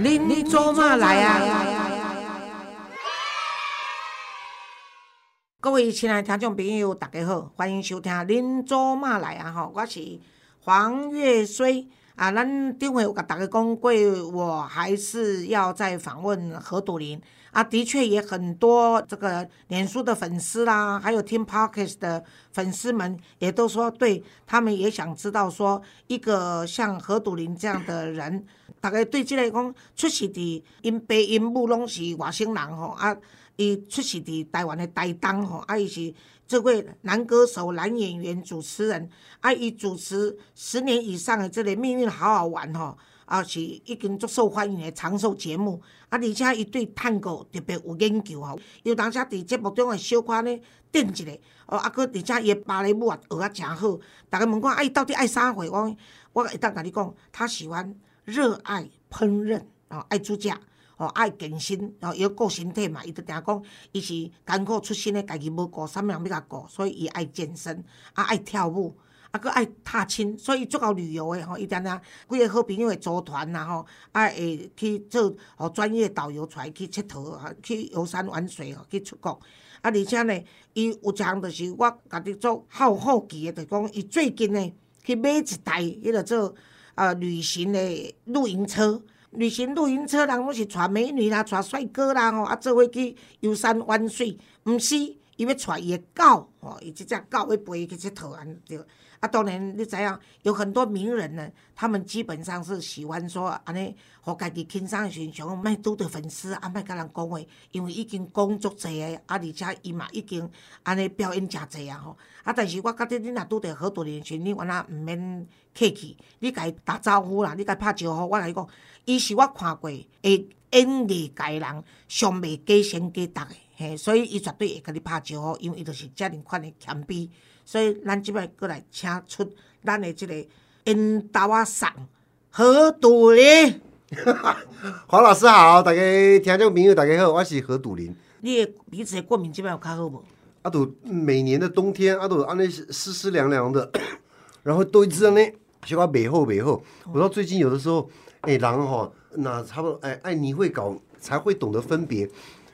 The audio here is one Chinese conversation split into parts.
您您做嘛来啊？各位亲爱的听众朋友，大家好，欢迎收听《您做嘛来啊》吼，我是黄月水啊。咱顶回有甲大家讲过，我还是要再访问何笃林啊。的确也很多这个脸书的粉丝啦，还有听 Podcast 的粉丝们，也都说对他们也想知道说，一个像何笃林这样的人，大概对即个讲出世伫因爸因母拢是外省人吼啊。伊出世伫台湾的台东吼，啊，伊是这位男歌手、男演员、主持人，啊，伊主持十年以上的即个《命运好好玩》吼，啊，是已经足受欢迎的长寿节目，啊，而且伊对探戈特别有研究吼，有当时伫节目中会小可呢点一下，哦，啊，佮而且伊的芭蕾舞也学啊诚好，逐个问看，啊，伊到底爱啥货？我我会当甲你讲，他喜欢热爱烹饪，哦，爱煮食。哦，爱健身，哦，要顾身体嘛。伊就定讲，伊是艰苦出身的，家己无顾，啥物人要甲顾，所以伊爱健身，啊，爱跳舞，啊，佮爱踏青，所以足够旅游诶吼。伊定定几个好朋友会组团啦吼，啊，会去做吼专业导游出来去佚佗，去游山玩水吼，去出国。啊，而且呢，伊有一项就是我家己做好好奇诶，就讲伊最近呢去买一台迄个做啊旅行的露营车。旅行露营车人拢是带美女啦，带帅哥啦吼，啊，做伙去游山玩水。毋是，伊要带伊的狗吼，伊即只狗要陪伊去佚佗安着。啊，当然你知影，有很多名人呢，他们基本上是喜欢说安尼，互家己轻松时阵，莫拄着粉丝，啊，莫甲人讲话，因为已经工作侪个，啊，而且伊嘛已经安尼表演诚济啊吼。啊，但是我觉得你若拄着好多年时，你原来毋免客气，你甲伊打招呼啦，你甲伊拍招呼，我甲你讲。伊是我看过会演艺界人上袂假先过达的，嘿，所以伊绝对会甲你拍招呼，因为伊就是遮尔款的谦卑。所以咱即摆过来请出咱的即个因刀啊送何杜林。黄老师好，大家听众朋友大家好，我是何杜林。你的鼻子的过敏即摆有较好无？啊，都每年的冬天啊，都安尼湿湿凉凉的，然后都一直安尼，小可袂好袂好。我到最近有的时候。哎，人吼，那差不多哎哎，你会搞才会懂得分别。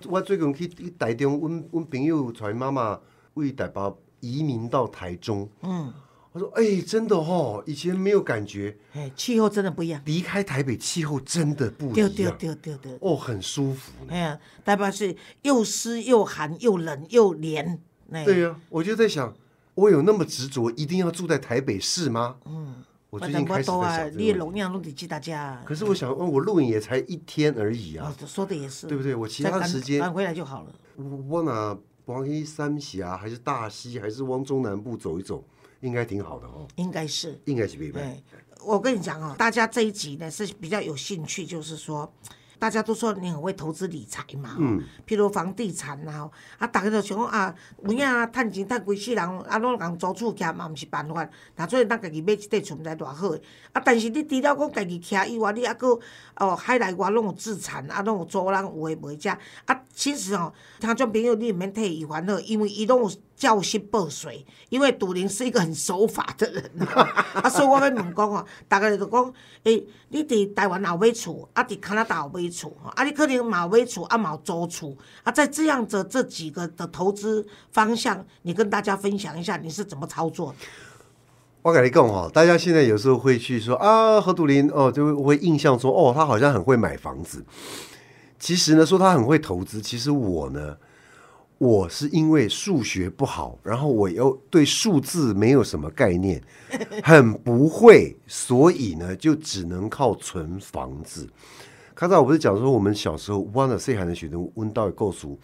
我最近去台中，阮阮朋友带妈妈为台北移民到台中。嗯，我说哎，真的哦，以前没有感觉。哎，气候真的不一样。离开台北，气候真的不一样。对对对对对。哦，很舒服。哎呀，台北是又湿又寒又冷又黏。对呀，我就在想，我有那么执着，一定要住在台北市吗？嗯。我最近开始在想你的容量都得记大家。可是我想，哦，我录影也才一天而已啊。说的也是，对不对？我其他时间赶回来就好了。我哪往一三峡，还是大溪，还是往中南部走一走，应该挺好的哦。应该是，应该是必备。我跟你讲哦，大家这一集呢是比较有兴趣，就是说。大家都说你很会投资理财嘛，嗯，譬如房地产呐，啊，大家都想讲啊，有影啊，趁钱趁规世人，啊，拢共租厝徛嘛，毋是办法。那所以咱家己买一块厝，毋知偌好诶。啊，但是你除了讲家己徛以外，你还佫哦，海内外拢有资产，啊，拢有租人有诶卖遮。啊，其实哦，听种朋友你毋免替伊烦恼，因为伊拢有。教训报税，因为杜林是一个很守法的人，啊，所以我要问讲哦，大家就讲，诶，你伫台湾有买厝，啊，伫加拿大有买厝，啊，你可能有买厝，啊，有租厝，啊，在这样子这几个的投资方向，你跟大家分享一下你是怎么操作？我跟你讲哈，大家现在有时候会去说啊，何杜林哦，就会印象说哦，他好像很会买房子。其实呢，说他很会投资，其实我呢。我是因为数学不好，然后我又对数字没有什么概念，很不会，所以呢，就只能靠存房子。刚才我不是讲说，我们小时候湾的细汉的学生温到告诉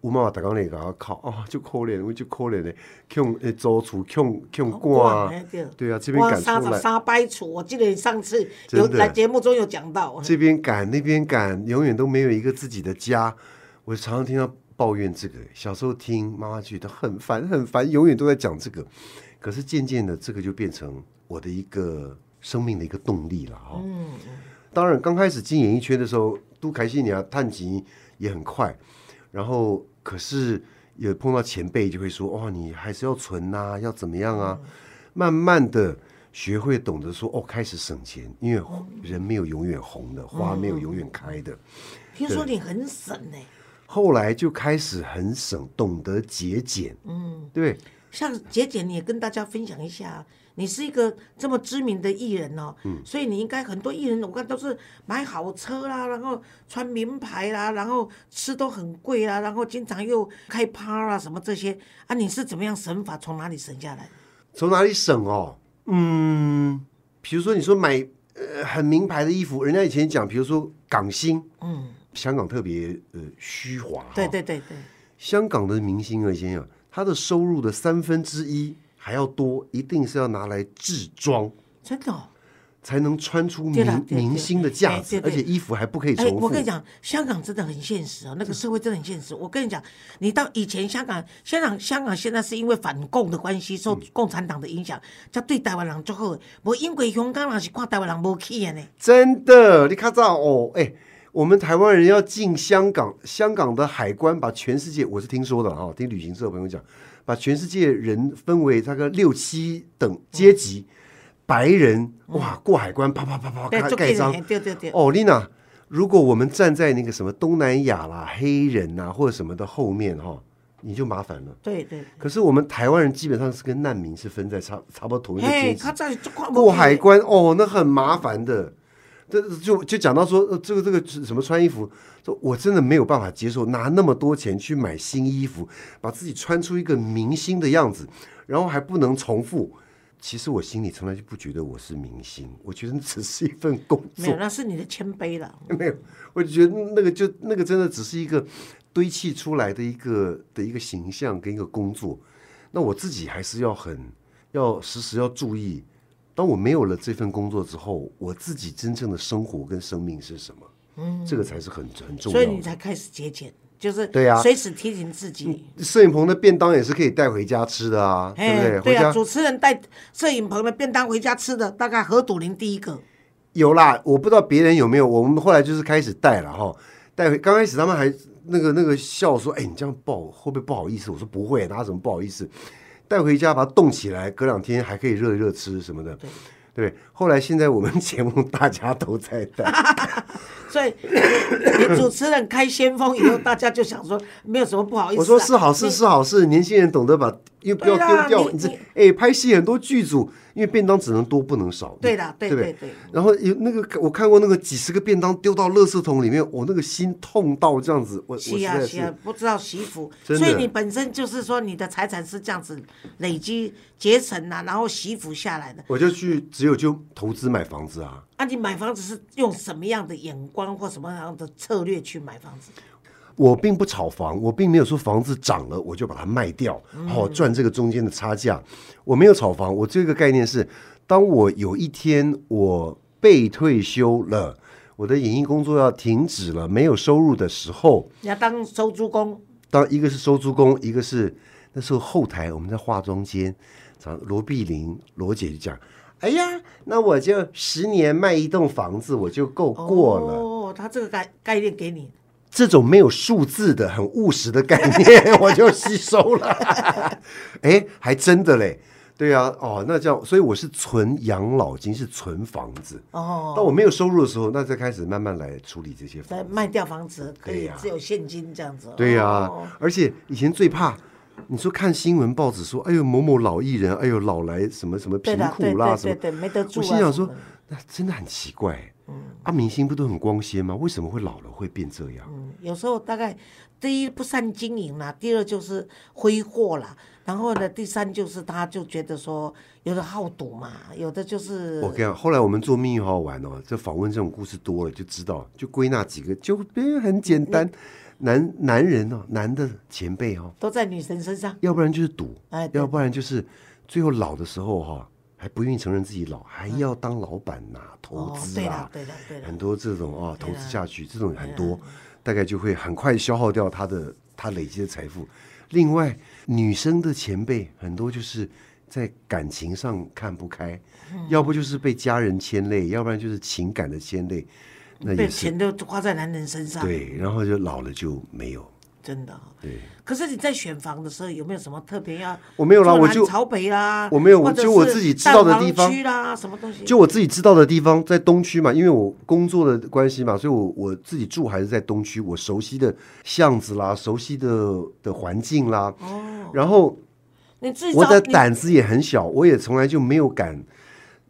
吴妈妈打刚那个靠啊，就可怜，我就可怜的，用诶租厝，用用挂，对啊，这边赶出来三百处，我记得你上次有来节目中有讲到，这边赶那边赶，永远都没有一个自己的家。我常常听到。抱怨这个，小时候听妈妈觉得很烦很烦，永远都在讲这个。可是渐渐的，这个就变成我的一个生命的一个动力了哈。嗯嗯。当然，刚开始进演艺圈的时候，都开心你啊，探级也很快。然后，可是也碰到前辈就会说：“哇，你还是要存呐，要怎么样啊？”慢慢的，学会懂得说哦，开始省钱，因为人没有永远红的，花没有永远开的。听说你很省呢、后来就开始很省，懂得节俭。嗯，对，像节俭，你也跟大家分享一下。你是一个这么知名的艺人哦，嗯所以你应该很多艺人，我看都是买好车啦，然后穿名牌啦，然后吃都很贵啦，然后经常又开趴啦，什么这些啊，你是怎么样省法？从哪里省下来？从哪里省哦？嗯，比如说你说买呃很名牌的衣服，人家以前讲，比如说港星，嗯，香港特别呃虚华，对对对对，香港的明星啊，先生，他的收入的三分之一还要多，一定是要拿来制装，真的、哦。才能穿出明明星的价值，哎对对而且衣服还不可以哎，重复。我跟你讲，香港真的很现实哦，那个社会真的很现实。我跟你讲，你到以前香港，香港香港现在是因为反共的关系，受共产党的影响，才对台湾人就好。无因为香港人是看台湾人无起的呢。真的，你看到哦，哎，我们台湾人要进香港，香港的海关把全世界，我是听说的哈、听旅行社朋友讲，把全世界人分为大概六七等阶级，白人哇过海关啪啪啪啪对，盖盖章对对对。哦，丽娜，如果我们站在那个什么东南亚啦、黑人呐、或者什么的后面哈、你就麻烦了。对对，可是我们台湾人基本上是跟难民是分在差差不多同一个阶嘿，级过海关哦，那很麻烦的。这就就讲到说，呃这个这个什么穿衣服，说我真的没有办法接受拿那么多钱去买新衣服，把自己穿出一个明星的样子，然后还不能重复。其实我心里从来就不觉得我是明星，我觉得那只是一份工作没有，，那是你的谦卑了。没有，我就觉得那个就那个真的只是一个堆砌出来的一个的一个形象跟一个工作。那我自己还是要很要时时要注意，当我没有了这份工作之后，我自己真正的生活跟生命是什么？嗯，这个才是很很重要所以。你才开始节俭，就是对呀随时提醒自己。摄影棚的便当也是可以带回家吃的啊，对不对？哎，对啊，主持人带摄影棚的便当回家吃的，大概何笃林第一个。有啦，我不知道别人有没有，我们后来就是开始带了哈，带回。刚开始他们还那个那个笑说：“哎，你这样不好，会不会不好意思？”我说：“不会，哪有什么不好意思？带回家把它冻起来，隔两天还可以热一热吃什么的。”对，后来现在我们节目大家都在带，所以你 主持人开先锋以后，大家就想说没有什么不好意思、啊。我说是好事是好事，年轻人懂得把，因为不要丢掉。你你这你哎，拍戏很多剧组，因为便当只能多不能少。对啦，对对对对。然后有那个我看过那个几十个便当丢到垃圾桶里面，我那个心痛到这样子，我我是啊是啊，不知道惜福，真的所以你本身就是说你的财产是这样子累积结成啊，然后惜福下来的。我就去只有就投资买房子啊。啊，你买房子是用什么样的眼光或什么样的策略去买房子？我并不炒房，我并没有说房子涨了我就把它卖掉，好、赚这个中间的差价。我没有炒房，我这个概念是，当我有一天我被退休了，我的演艺工作要停止了，没有收入的时候，你要当收租工，当一个是收租工，一个是那时候后台我们在化妆间，常罗碧玲罗姐就讲。哎呀，那我就十年卖一栋房子，我就够过了。哦，他这个概概念给你，这种没有数字的、很务实的概念，我就吸收了。哎，还真的嘞，对啊，哦，那这样，所以我是存养老金，是存房子。哦，当我没有收入的时候，那再开始慢慢来处理这些房子。再卖掉房子可以只有现金这样子。对呀、哦而且以前最怕，你说看新闻报纸说，哎呦某某老艺人，哎呦老来什么什么贫苦啦什么，对对对，没得住啊。我心想说那真的很奇怪。啊，明星不都很光鲜吗？为什么会老了会变这样？嗯，有时候大概第一不善经营啦，第二就是挥霍啦，然后呢，第三就是他就觉得说，有的好赌嘛，有的就是我跟你讲，后来我们做命运好好玩哦，这访问这种故事多了，就知道，就归纳几个，就别很简单。男男人哦，男的前辈哦，都在女神身上。要不然就是赌，哎要不然就是最后老的时候哈、还不愿意承认自己老，还要当老板呐、投哦，资啊了，，对的，对的很，多这种啊，投资下去，这种很多，大概就会很快消耗掉他的他累积的财富。另外，女生的前辈很多就是在感情上看不开，嗯要不就是被家人牵累，要不然就是情感的牵累，那被也是钱都花在男人身上。对，然后就老了就没有。真的哈。对，可是你在选房的时候有没有什么特别要？我没有啦，我就朝北啦，我没有或者就我自己知道的地方区啦，什么东西？就我自己知道的地方，在东区嘛，因为我工作的关系嘛，所以我我自己住还是在东区，我熟悉的巷子啦，熟悉的的环境啦。哦。然后你自己我的胆子也很小，我也从来就没有敢。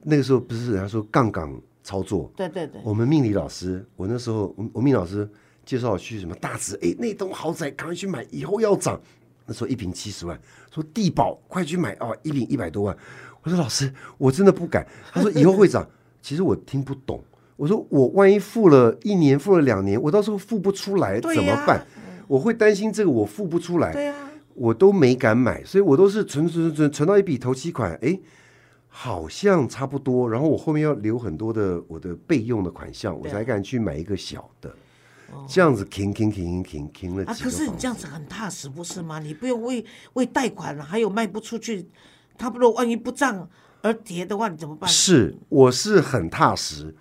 那个时候不是人家说杠杆操作，对对对，我们命理老师，我那时候我我命理老师介绍我去什么大直，哎，那栋豪宅赶快去买，以后要涨。那时候一平七十万，说地保快去买哦，一平一百多万。我说老师，我真的不敢。他说以后会涨，其实我听不懂。我说我万一付了一年，付了两年，我到时候付不出来怎么办？我会担心这个我付不出来。对啊，我都没敢买，所以我都是存存存存存到一笔头期款，哎，好像差不多，然后我后面要留很多的我的备用的款项，我才敢去买一个小的，这样子停停停停停了啊，可是你这样子很踏实，不是吗？你不用为为贷款了，还有卖不出去，他如果万一不涨而跌的话，你怎么办？是，我是很踏实，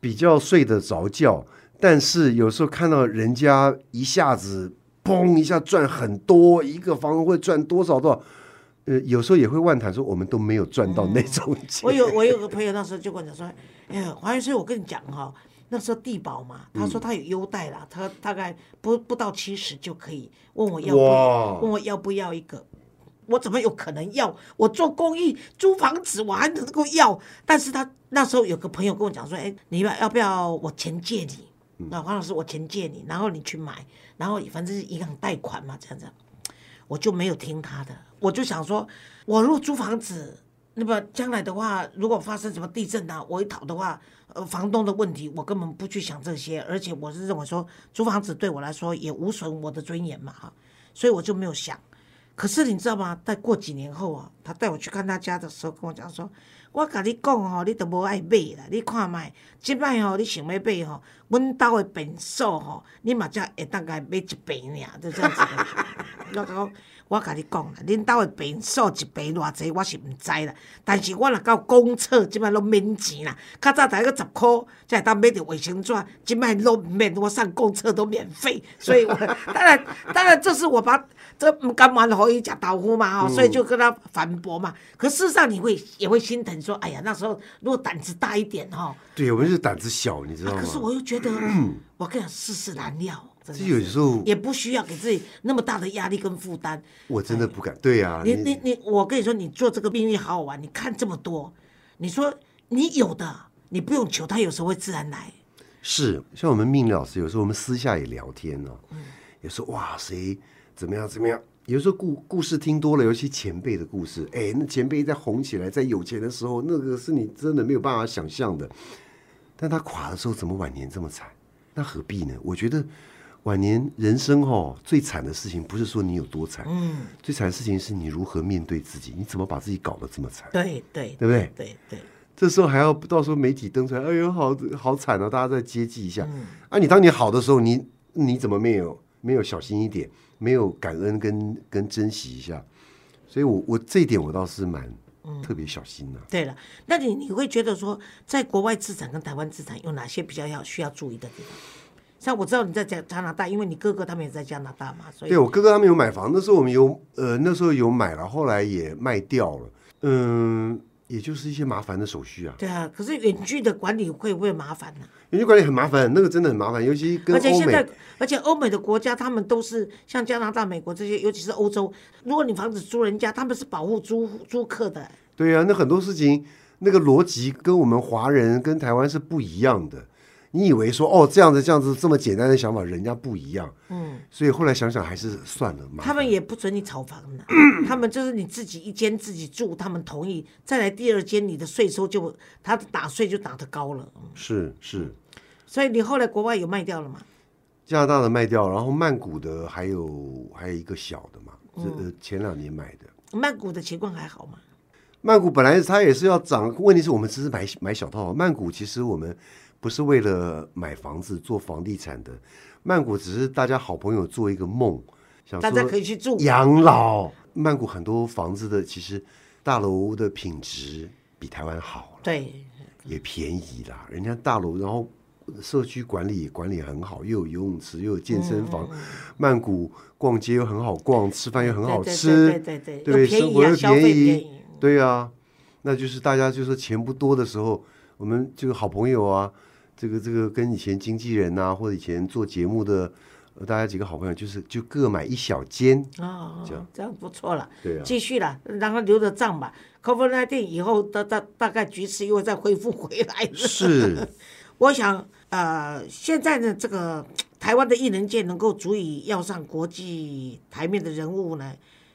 比较睡得着觉，但是有时候看到人家一下子砰一下赚很多，一个房会赚多少多少，呃，有时候也会万谈说我们都没有赚到那种钱。我有我有个朋友那时候就跟我讲说，哎呀，黄元所以我跟你讲哈、那时候地保嘛，他嗯说他有优待啦，他大概不不到七十就可以问我要不问我要不要一个。我怎么有可能要？我做公益租房子，我还能够要？但是他那时候有个朋友跟我讲说，哎，你要要不要我钱借你？嗯那黄老师，我钱借你，然后你去买，然后反正是银行贷款嘛，这样子。我就没有听他的，我就想说，我如果租房子，那么将来的话，如果发生什么地震啊，我一逃的话，呃，房东的问题，我根本不去想这些，而且我是认为说，租房子对我来说也无损我的尊严嘛，哈，所以我就没有想。可是你知道吗？在过几年后啊，他带我去看他家的时候，跟我讲说：“我甲你讲吼，你都无爱买啦，你看卖，即摆吼你想要买吼，阮兜的便所吼，你嘛才会当该买一平尔，就这样子的。我讲，我甲你讲啦，恁兜的平数一平偌济，我是毋知啦。但是我若到公厕，即摆拢免钱啦。较早才个十箍，才会当买着卫生纸，即摆拢毋免，我上公厕都免费。所以我当然当然这是我把这毋甘愿互伊食豆腐嘛吼，所以就跟他反驳嘛。可事实上你会也会心疼说，哎呀，那时候如果胆子大一点哈、对，我们是胆子小，你知道吗？可是我又觉得，我跟你讲，世事难料，真的这有时候也不需要给自己那么大的压力跟负担。我真的不敢。对呀、你你你，我跟你说，你做这个命运好好玩，你看这么多，你说你有的，你不用求，它有时候会自然来。是像我们命理老师，有时候我们私下也聊天哦，有时候哇谁怎么样怎么样，有时候故故事听多了，尤其前辈的故事，哎，那前辈在红起来，在有钱的时候，那个是你真的没有办法想象的。但他垮的时候，怎么晚年这么惨？那何必呢？我觉得晚年人生哦，最惨的事情不是说你有多惨，嗯，最惨的事情是你如何面对自己，你怎么把自己搞得这么惨，对对对不对？对对，这时候还要到时候媒体登出来，哎呦，好好惨啊！大家再接济一下。嗯啊，你当你好的时候，你你怎么没有没有小心一点，没有感恩跟跟珍惜一下？所以我我这一点我倒是蛮特别小心的、对了，那你你会觉得说，在国外资产跟台湾资产有哪些比较要需要注意的地方？像我知道你在加加拿大，因为你哥哥他们也在加拿大嘛，所以对我哥哥他们有买房，那时候我们有呃那时候有买了，后来也卖掉了。嗯，也就是一些麻烦的手续啊，对啊。可是远距的管理会不会麻烦呢、远距管理很麻烦，那个真的很麻烦，尤其跟欧美而且现在，而且欧美的国家，他们都是像加拿大、美国这些，尤其是欧洲，如果你房子租人家，他们是保护租租客的。对啊，那很多事情那个逻辑跟我们华人跟台湾是不一样的。你以为说哦这样子这样子这么简单的想法，人家不一样，嗯，所以后来想想还是算了嘛。他们也不准你炒房的，他们就是你自己一间自己住，他们同意，再来第二间，你的税收就他打税就打得高了。嗯是是，所以你后来国外有卖掉了吗？加拿大的卖掉，然后曼谷的还有还有一个小的嘛，这呃前两年买的。曼谷的情况还好吗？曼谷本来它也是要涨，问题是我们只是买买小套。曼谷其实我们不是为了买房子做房地产的，曼谷只是大家好朋友做一个梦，想大家说可以去住。养老。曼谷很多房子的其实大楼的品质比台湾好了，对，也便宜啦。人家大楼，然后社区管理管理很好，又有游泳池，又有健身嗯房，曼谷逛街又很好逛，吃饭又很好对吃，对对对对生活又便宜。对啊，那就是大家就是钱不多的时候，我们这个好朋友啊，这个这个跟以前经纪人啊，或者以前做节目的，呃大家几个好朋友，就是就各买一小间，哦，这样这样不错了。对啊，继续了，然后留着账吧。COVID 1 9以后，大大大概局势又会再恢复回来了。是，我想，呃，现在呢这个台湾的艺人界能够足以要上国际台面的人物呢，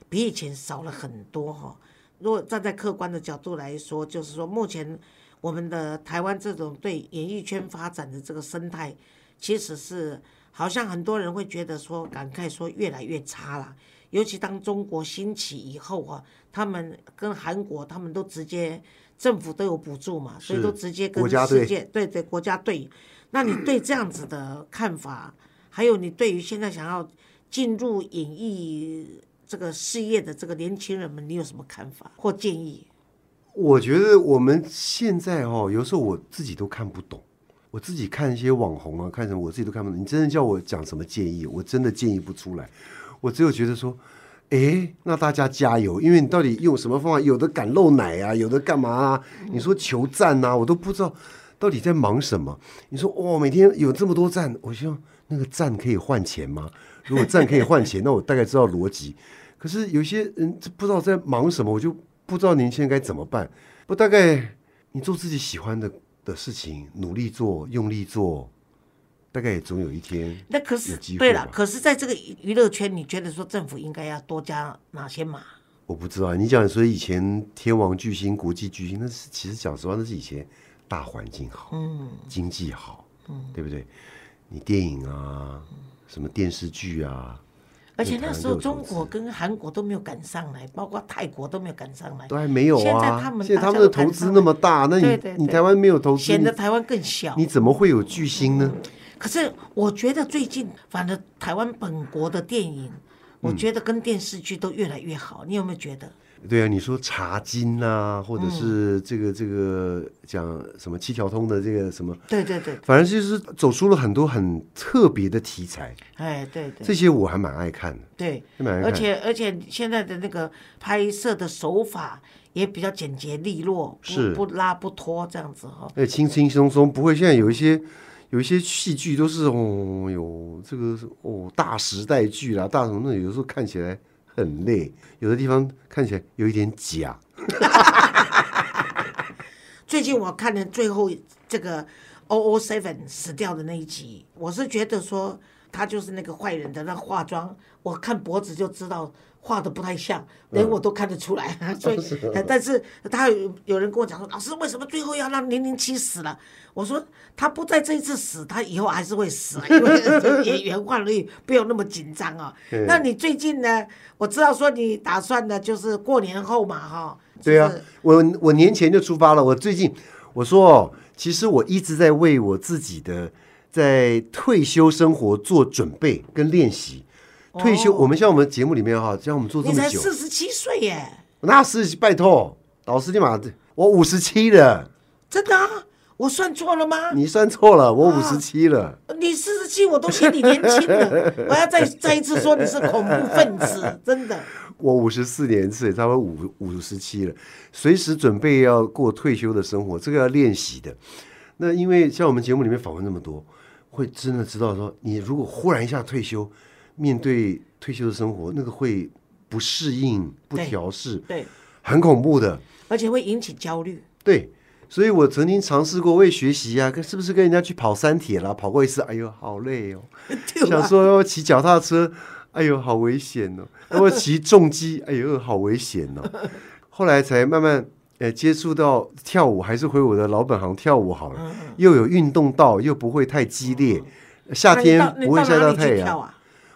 比以前少了很多哈、如果站在客观的角度来说，就是说，目前我们的台湾这种对演艺圈发展的这个生态，其实是好像很多人会觉得说，感慨说越来越差了。尤其当中国兴起以后啊，他们跟韩国他们都直接政府都有补助嘛，所以都直接跟世界对对国家队。那你对这样子的看法，还有你对于现在想要进入演艺这个事业的这个年轻人们，你有什么看法或建议？我觉得我们现在哦，有时候我自己都看不懂。我自己看一些网红啊，看什么我自己都看不懂。你真的叫我讲什么建议，我真的建议不出来。我只有觉得说，哎，那大家加油，因为你到底用什么方法？有的敢露奶啊，有的干嘛啊？你说求赞啊，我都不知道到底在忙什么。你说哇、每天有这么多赞，我希望那个赞可以换钱吗？如果赞可以换钱，那我大概知道逻辑。可是有些人不知道在忙什么，我就不知道年轻人该怎么办。不，大概你做自己喜欢的的事情，努力做，用力做，大概也总有一天那可是对了，可是在这个娱乐圈，你觉得说政府应该要多加哪些码？我不知道。你讲说以前天王巨星、国际巨星，那是其实讲实话，那是以前大环境好，嗯，经济好，嗯对不对？你电影啊，什么电视剧啊，而且那时候中国跟韩国都没有赶上来，包括泰国都没有赶上来，都还没有现在啊。他们现在他们的投资那么大，那你你台湾没有投资，显得台湾更小。你怎么会有巨星呢？可是我觉得最近，反正台湾本国的电影，我嗯觉得跟电视剧都越来越好。你有没有觉得？对啊，你说茶金啊，或者嗯。是这个这个讲什么七条通的这个什么，对对对，反正就是走出了很多很特别的题材，哎，对对。这些我还蛮爱看的，对，蛮爱看。而且而且现在的那个拍摄的手法也比较简洁利落，是。不不拉不拖这样子哈、而且轻轻松松，不会现在有一些有一些戏剧都是哦哟，这个哦大时代剧啦，大什么的有时候看起来很累，有的地方看起来有一点假。最近我看了最后这个 O O Seven 死掉的那一集，我是觉得说他就是那个坏人的那化妆，我看脖子就知道画的不太像，连我都看得出来。所以，呃但是他有有人跟我讲说，老师为什么最后要让零零七死了？我说他不在这一次死，他以后还是会死，因为这演员换率不用那么紧张啊。那你最近呢？我知道说你打算呢，就是过年后嘛，哈。对啊，我我年前就出发了。我最近我说哦，其实我一直在为我自己的在退休生活做准备跟练习。退休，哦我们像我们节目里面哈，像我们做这你才么久，四十七岁耶。那是拜托老师，你妈的，我五十七了，真的啊？我算错了吗？你算错了，我五十七了。你四十七，我都嫌你年轻了。我要再再一次说你是恐怖分子，真的。我五十四年次，差不多五五十七了，随时准备要过退休的生活，这个要练习的。那因为像我们节目里面访问那么多，会真的知道说，你如果忽然一下退休，面对退休的生活，那个会不适应、不对调试，对，很恐怖的。而且会引起焦虑。对，所以我曾经尝试过，为学习啊，跟是不是跟人家去跑山铁啦，跑过一次，哎呦，好累哦。想说要骑脚踏车，哎呦，好危险哦！要不骑重机，哎呦，好危险哦！后来才慢慢呃接触到跳舞，还是回我的老本行跳舞好了，又有运动到，又不会太激烈，夏天不会晒到太阳。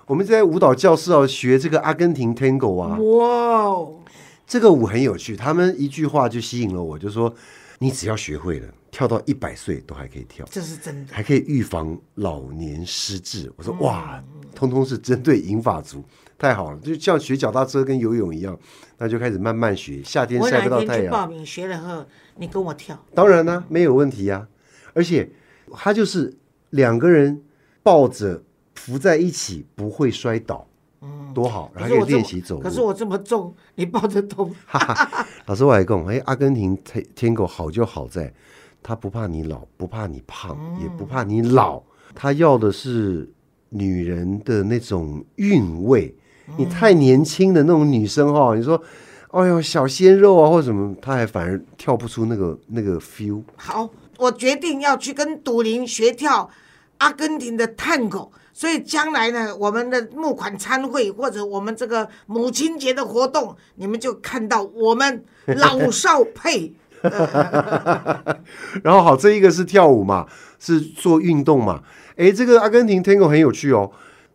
我们在舞蹈教室哦学这个阿根廷 Tango 啊，哇哦，这个舞很有趣，他们一句话就吸引了我，就说你只要学会了，跳到一百岁都还可以跳。这是真的。还可以预防老年失智。我说哇，通通是针对银发族，太好了，就像学脚踏车跟游泳一样，那就开始慢慢学。夏天晒不到太阳，学了后，你跟我跳。当然呢、没有问题呀、而且他就是两个人抱着扶在一起不会摔倒，嗯，多好，然后练习走路。可是我这么重，你抱着动？老师，我还讲，哎，阿根廷天天狗好就好在，他不怕你老，不怕你胖，也不怕你老，他要的是女人的那种韵味。你太年轻的那种女生哈、你说，哎呦小鲜肉啊或者什么，他还反而跳不出那个那个 feel。好，我决定要去跟赌林学跳阿根廷的探戈，所以将来呢，我们的募款餐会或者我们这个母亲节的活动，你们就看到我们 老少配。然后好，这一个是跳舞嘛，是做运动嘛。诶，这个阿根廷 Tango 很有趣哦，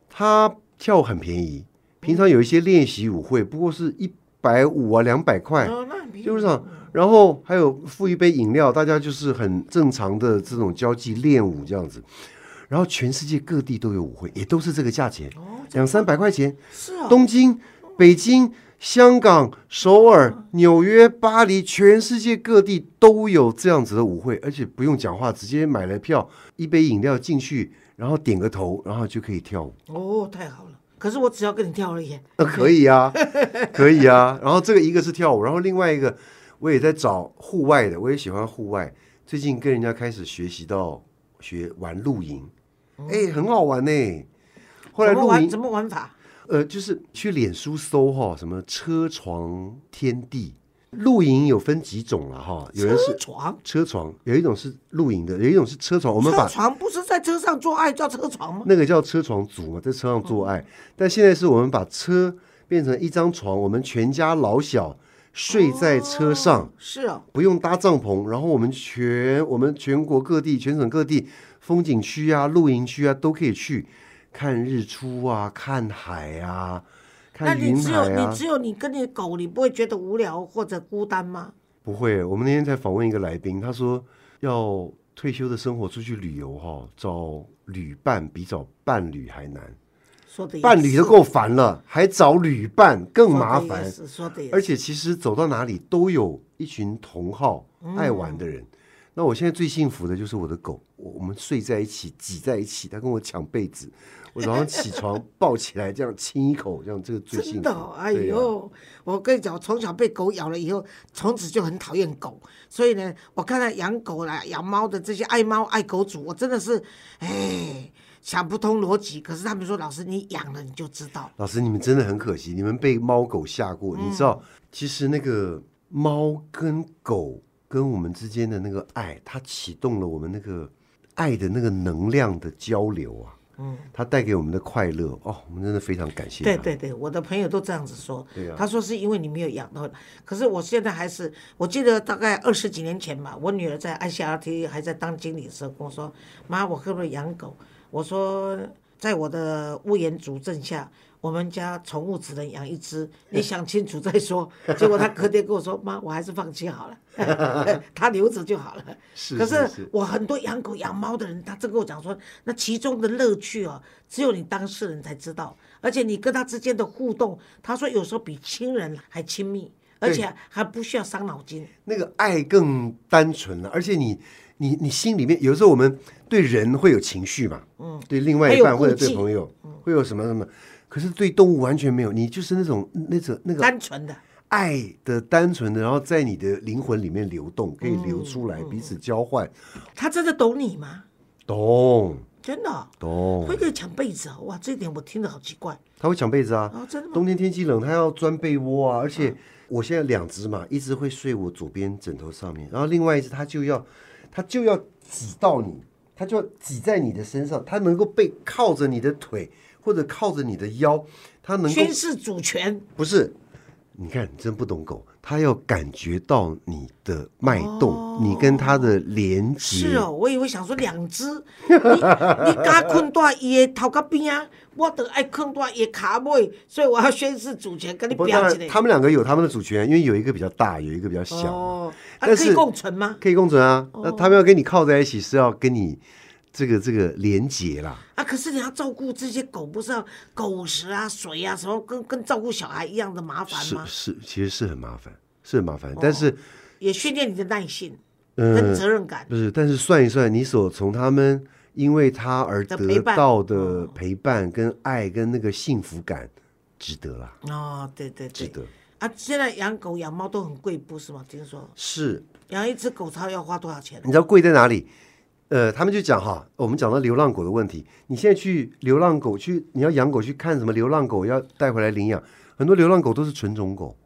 它跳舞很便宜，平常有一些练习舞会，不过是一百五啊，两百块，就是上，然后还有付一杯饮料，大家就是很正常的这种交际练舞这样子。然后全世界各地都有舞会，也都是这个价钱，两三百块钱。是啊，东京、北京、香港、首尔、纽约、巴黎，全世界各地都有这样子的舞会，而且不用讲话，直接买了票，一杯饮料进去，然后点个头，然后就可以跳舞。哦，太好了。可是我只要跟你跳而已。那可以啊，可以啊。然后这个一个是跳舞，然后另外一个我也在找户外的，我也喜欢户外。最近跟人家开始学习到学玩露营，哎、很好玩呢。后来露营怎么玩？法？呃，就是去脸书搜哈，什么车床天地露营有分几种了哈，有人是车床。车床，有一种是露营的，有一种是车床。我们把车床不是在车上做爱叫车床吗？那个叫车床组嘛，在车上做爱。但现在是我们把车变成一张床，我们全家老小睡在车上，是哦，不用搭帐篷，然后我们全我们全国各地、全省各地风景区啊、露营区啊都可以去看日出啊、看海啊、那看云你只有啊你。只有你跟你的狗，你不会觉得无聊或者孤单吗？不会，我们那天才访问一个来宾，他说要退休的生活出去旅游哈、找旅伴比找伴侣还难。说的伴侣都是够烦了，还找旅伴更麻烦。也是说的也是，而且其实走到哪里都有一群同好嗯爱玩的人。那我现在最幸福的就是我的狗，我我们睡在一起，挤在一起，它跟我抢被子，我早上起床抱起来这样亲一口，这样这个最幸福。真的哦，哎呦，我跟你讲，我从小被狗咬了以后，从此就很讨厌狗。所以呢，我看到养狗啦、养猫的这些爱猫爱狗主，我真的是，哎，想不通逻辑。可是他们说，老师你养了你就知道，老师，你们真的很可惜，你们被猫狗吓过。你知道，其实那个猫跟狗跟我们之间的那个爱，它启动了我们那个爱的那个能量的交流啊。嗯，它带给我们的快乐哦，我们真的非常感谢。对对对，我的朋友都这样子说。对啊他说是因为你没有养到，可是我现在还是，我记得大概二十几年前吧，我女儿在 ICRT 还在当经理的时候跟我说：“妈，我可不可以养狗？”我说：“在我的屋檐主政下，我们家宠物只能养一只，你 想清楚再说。”结果他隔天跟我说：“妈，我还是放弃好了，他留着就好了。”是可是是我很多养狗养猫的人，他真跟我讲说，那其中的乐趣哦，只有你当事人才知道，而且你跟他之间的互动，他说有时候比亲人还亲密，而且还不需要伤脑筋。那个爱更单纯了，而且你你你心里面有时候我们对人会有情绪嘛，嗯，对另外一半或者对朋友会有什么什么，可是对动物完全没有，你就是那种那种那个单纯的，爱的单纯的，然后在你的灵魂里面流动，可以流出嗯来，彼此交换，他真的懂你吗？懂。真的？哦、懂。会，跟你抢被子啊，哇，这一点我听得好奇怪。他会抢被子啊，哦，真的吗？冬天天气冷，他要钻被窝啊，而且我现在两只嘛，一只会睡我左边枕头上面，然后另外一只它就要，它就要挤到你，它就要挤在你的身上，它能够被靠着你的腿或者靠着你的腰，它能够宣示主权，不是，你看你真不懂狗，它要感觉到你的脉动，你跟他的连接。是哦，我以为想说两只，你 你敢困在伊的头壳边啊，我得爱困在伊的卡尾，所以我要宣誓主权，跟你表起来。他们两个有他们的主权，因为有一个比较大，有一个比较小。哦，啊，但是可以共存吗？可以共存啊。哦那他们要跟你靠在一起，是要跟你这个这个连结啦。啊，可是你要照顾这些狗，不是要狗食啊、水啊什么，跟跟照顾小孩一样的麻烦吗？是是，其实是很麻烦，是很麻烦。但是，也训练你的耐性嗯、跟责任感。不是，但是算一算，你所从他们因为他而得到的陪伴、跟爱、跟那个幸福感，值得啦，哦，对对对。值得。啊，现在养狗养猫都很贵，不是吗？听说是，养一只狗它要花多少钱？你知道贵在哪里？呃，他们就讲哈，我们讲到流浪狗的问题，你现在去流浪狗去，你要养狗去看什么流浪狗要带回来领养，很多流浪狗都是纯种狗，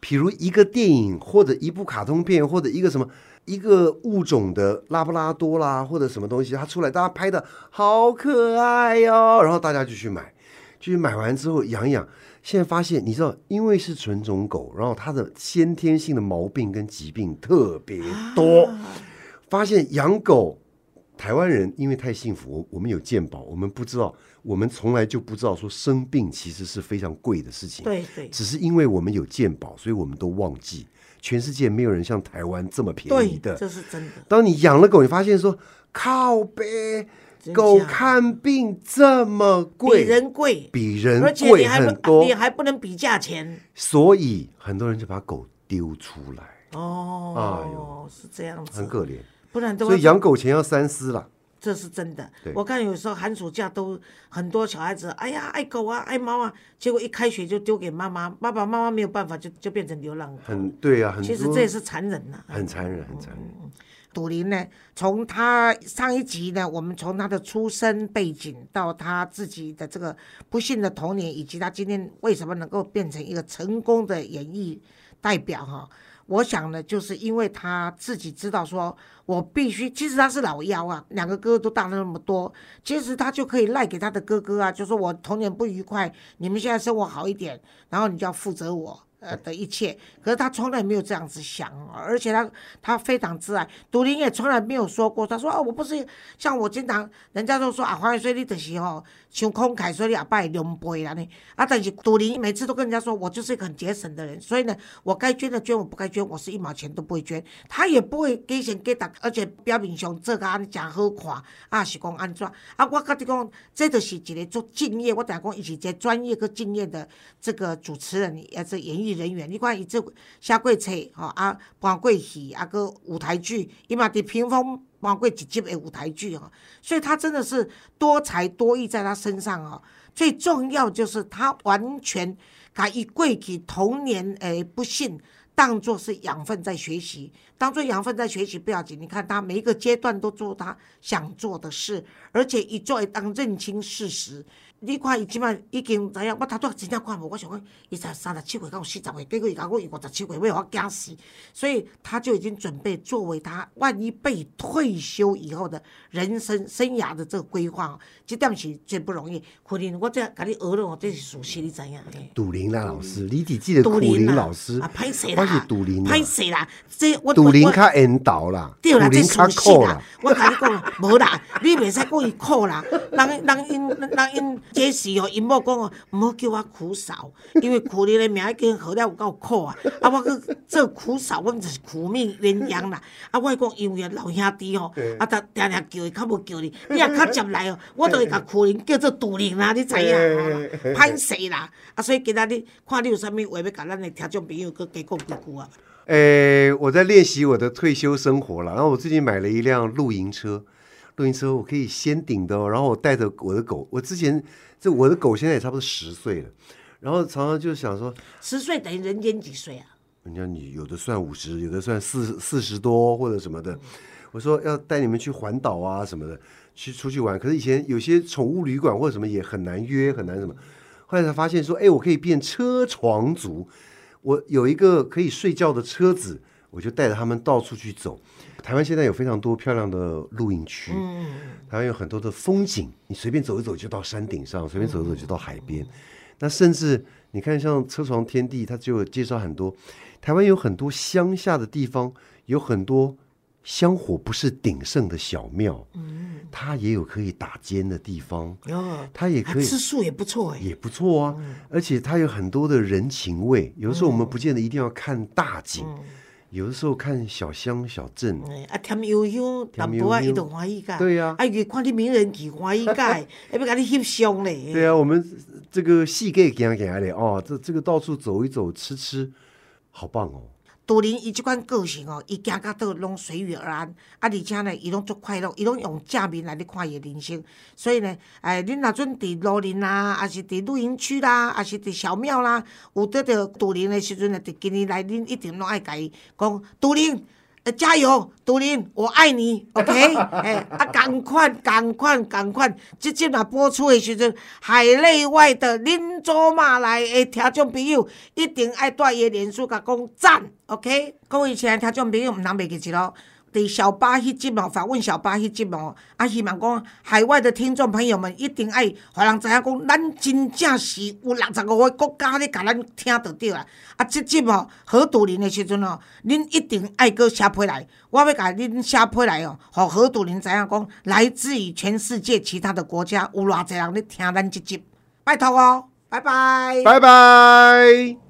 比如一个电影或者一部卡通片或者一个什么一个物种的拉布拉多啦或者什么东西，它出来大家拍的好可爱哟、然后大家就去买，去买完之后养一养。现在发现，你知道，因为是纯种狗，然后它的先天性的毛病跟疾病特别多，发现养狗，台湾人因为太幸福，我我们有健保，我们不知道，我们从来就不知道说生病其实是非常贵的事情。对对只是因为我们有健保，所以我们都忘记，全世界没有人像台湾这么便宜，的。这是真的。当你养了狗，你发现说靠呗，狗看病这么贵比，人贵，比人贵很多你，还不能比价钱所以很多人就把狗丢出来，哦。哎呦是这样子，很可怜。不然都所以养狗前要三思了。这是真的。我看有时候寒暑假都很多小孩子，哎呀爱狗啊爱猫啊，结果一开学就丢给妈妈，爸爸妈妈没有办法，就就变成流浪狗。很对啊，其实这也是残忍呐、很残忍，很残忍。赌林呢，从他上一集呢，我们从他的出生背景到他自己的这个不幸的童年，以及他今天为什么能够变成一个成功的演艺代表哈。我想呢，就是因为他自己知道说，我必须，其实他是老幺啊，两个哥哥都大了那么多，其实他就可以赖给他的哥哥啊，就说我童年不愉快，你们现在生活好一点，然后你就要负责我。呃的一切，可是他从来没有这样子想，而且他他非常自爱。杜林也从来没有说过，他说哦，我不是像我经常人家都说啊，黄元水你就是吼想慷慨，说你阿爸两倍啦呢。啊，但是杜林每次都跟人家说，我就是一个很节省的人，所以呢，我该捐的捐，我不该捐，我是一毛钱都不会捐。他也不会给钱给大，而且表面上这个安尼诚好看，啊是讲安怎？啊，我甲你讲，这就是一个做敬业，我等下讲，一个专业跟敬业的这个主持人，也是演艺人员。你看伊这写过册，吼啊，搬过戏，啊个舞台剧，伊嘛伫屏风搬过一集的舞台剧吼，所以他真的是多才多艺在他身上哦。最重要就是他完全把伊过去童年诶不幸。当做是养分在学习，当做养分在学习不要紧。你看他每一个阶段都做他想做的事，而且一做当认清事实。你看伊即摆已经知影，我头拄真正看无，我想讲伊才三十七岁，到四十岁，结果伊甲我伊五十七岁，要我惊死。所以他就已经准备作为他万一被退休以后的人生生涯的这个规划，这点是最不容易。可能我这甲你学了哦，这是属实，你知影？嘿杜林啦老师，你只记得苦林杜林老师，啊，歹势我是啦，杜林啦，歹势啦，这我我我杜林较引导啦，对啦，这杜林较属实啦酷啦。。我甲你讲，无啦，你袂使讲伊苦啦。人人因人因这时哦，因某讲哦，毋好叫我苦嫂，因为苦你的名已经好了有够苦啊。啊，我去做苦嫂，我们就是苦命鸳鸯啦。啊，我讲因为老兄弟哦，啊，逐定定叫伊，较无叫你，你若较接来哦，我就会甲苦人叫做杜人啦，你知影？吼歹势啦。啊，所以今仔日看你有啥物话要甲咱的听众朋友搁加讲几句啊？诶、我在练习我的退休生活了。然后我最近买了一辆露营车，露营车我可以先顶的、哦。然后我带着我的狗，我之前这我的狗现在也差不多十岁了。然后常常就想说，十岁等于人间几岁啊？人家你有的算五十，有的算四四十多或者什么的。我说要带你们去环岛啊什么的，去出去玩。可是以前有些宠物旅馆或者什么也很难约，很难什么。后来才发现说，哎，我可以变车床族，我有一个可以睡觉的车子，我就带着他们到处去走。台湾现在有非常多漂亮的露营区，台湾有很多的风景，你随便走一走就到山顶上，随便走一走就到海边。那甚至你看，像车床天地，它就介绍很多台湾有很多乡下的地方，有很多香火不是鼎盛的小庙，它也有可以打尖的地方，哦，它也可以吃素也不错哎。也不错啊，而且它有很多的人情味。有的时候我们不见得一定要看大景，有的时候看小乡小镇，哎啊，甜悠悠，淡薄啊，伊都欢喜甲。对呀啊，越看你名人去欢喜甲的，还 要甲你翕相嘞。对啊，我们这个细给给给来的哦，这这个到处走一走，吃吃，好棒哦。杜林伊即款个性哦，伊行到倒拢随遇而安，啊，而且呢，伊拢足快乐，伊拢用正面来咧看伊的人生。所以呢，哎，恁若阵伫路林啦，啊是伫露营区啦，啊是伫小庙啦，有得着杜林的时阵呢，伫今年来，恁一定拢爱甲伊讲杜林。呃，加油，杜林，我爱你，OK？哎，啊，赶快，赶快，赶快！即阵若播出的时阵，海内外的恁祖马来的听众朋友，一定爱带伊脸书甲讲赞，OK？各位亲爱听众朋友，毋通袂记住咯。伫小巴迄节目，访问小巴迄节目，啊，希望讲海外的听众朋友们一定爱，互人知影讲，咱真正是有六十五个国家咧，甲咱听得到啊！啊，即节目何杜林的时阵哦，恁一定爱搁写批来，我要甲恁写批来哦，互何杜林知影讲，来自于全世界其他的国家有偌济人咧听咱即集，拜托哦，拜拜，拜拜。